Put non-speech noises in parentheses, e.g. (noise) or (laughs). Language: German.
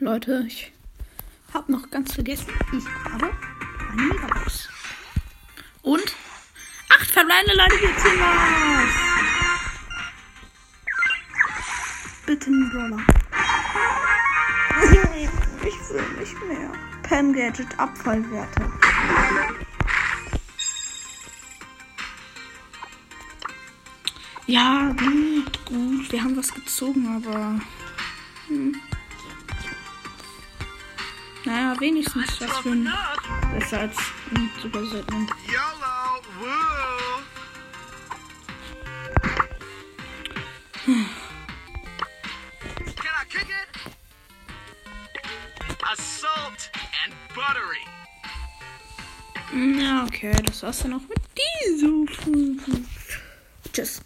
Leute, ich habe noch ganz vergessen. Ich habe eine Megabox. Und acht verbleibende Leute, wir ziehen was. Bitte einen Dollar. (laughs) Ich will nicht mehr. Pam Gadget Abfallwerte. Ja, gut, gut. Wir haben was gezogen, aber. Hm. Naja, wenigstens was für ein. Besser als ein Super Selten. Buttery. Ja, okay, das war's dann auch mit diesem. Tschüss.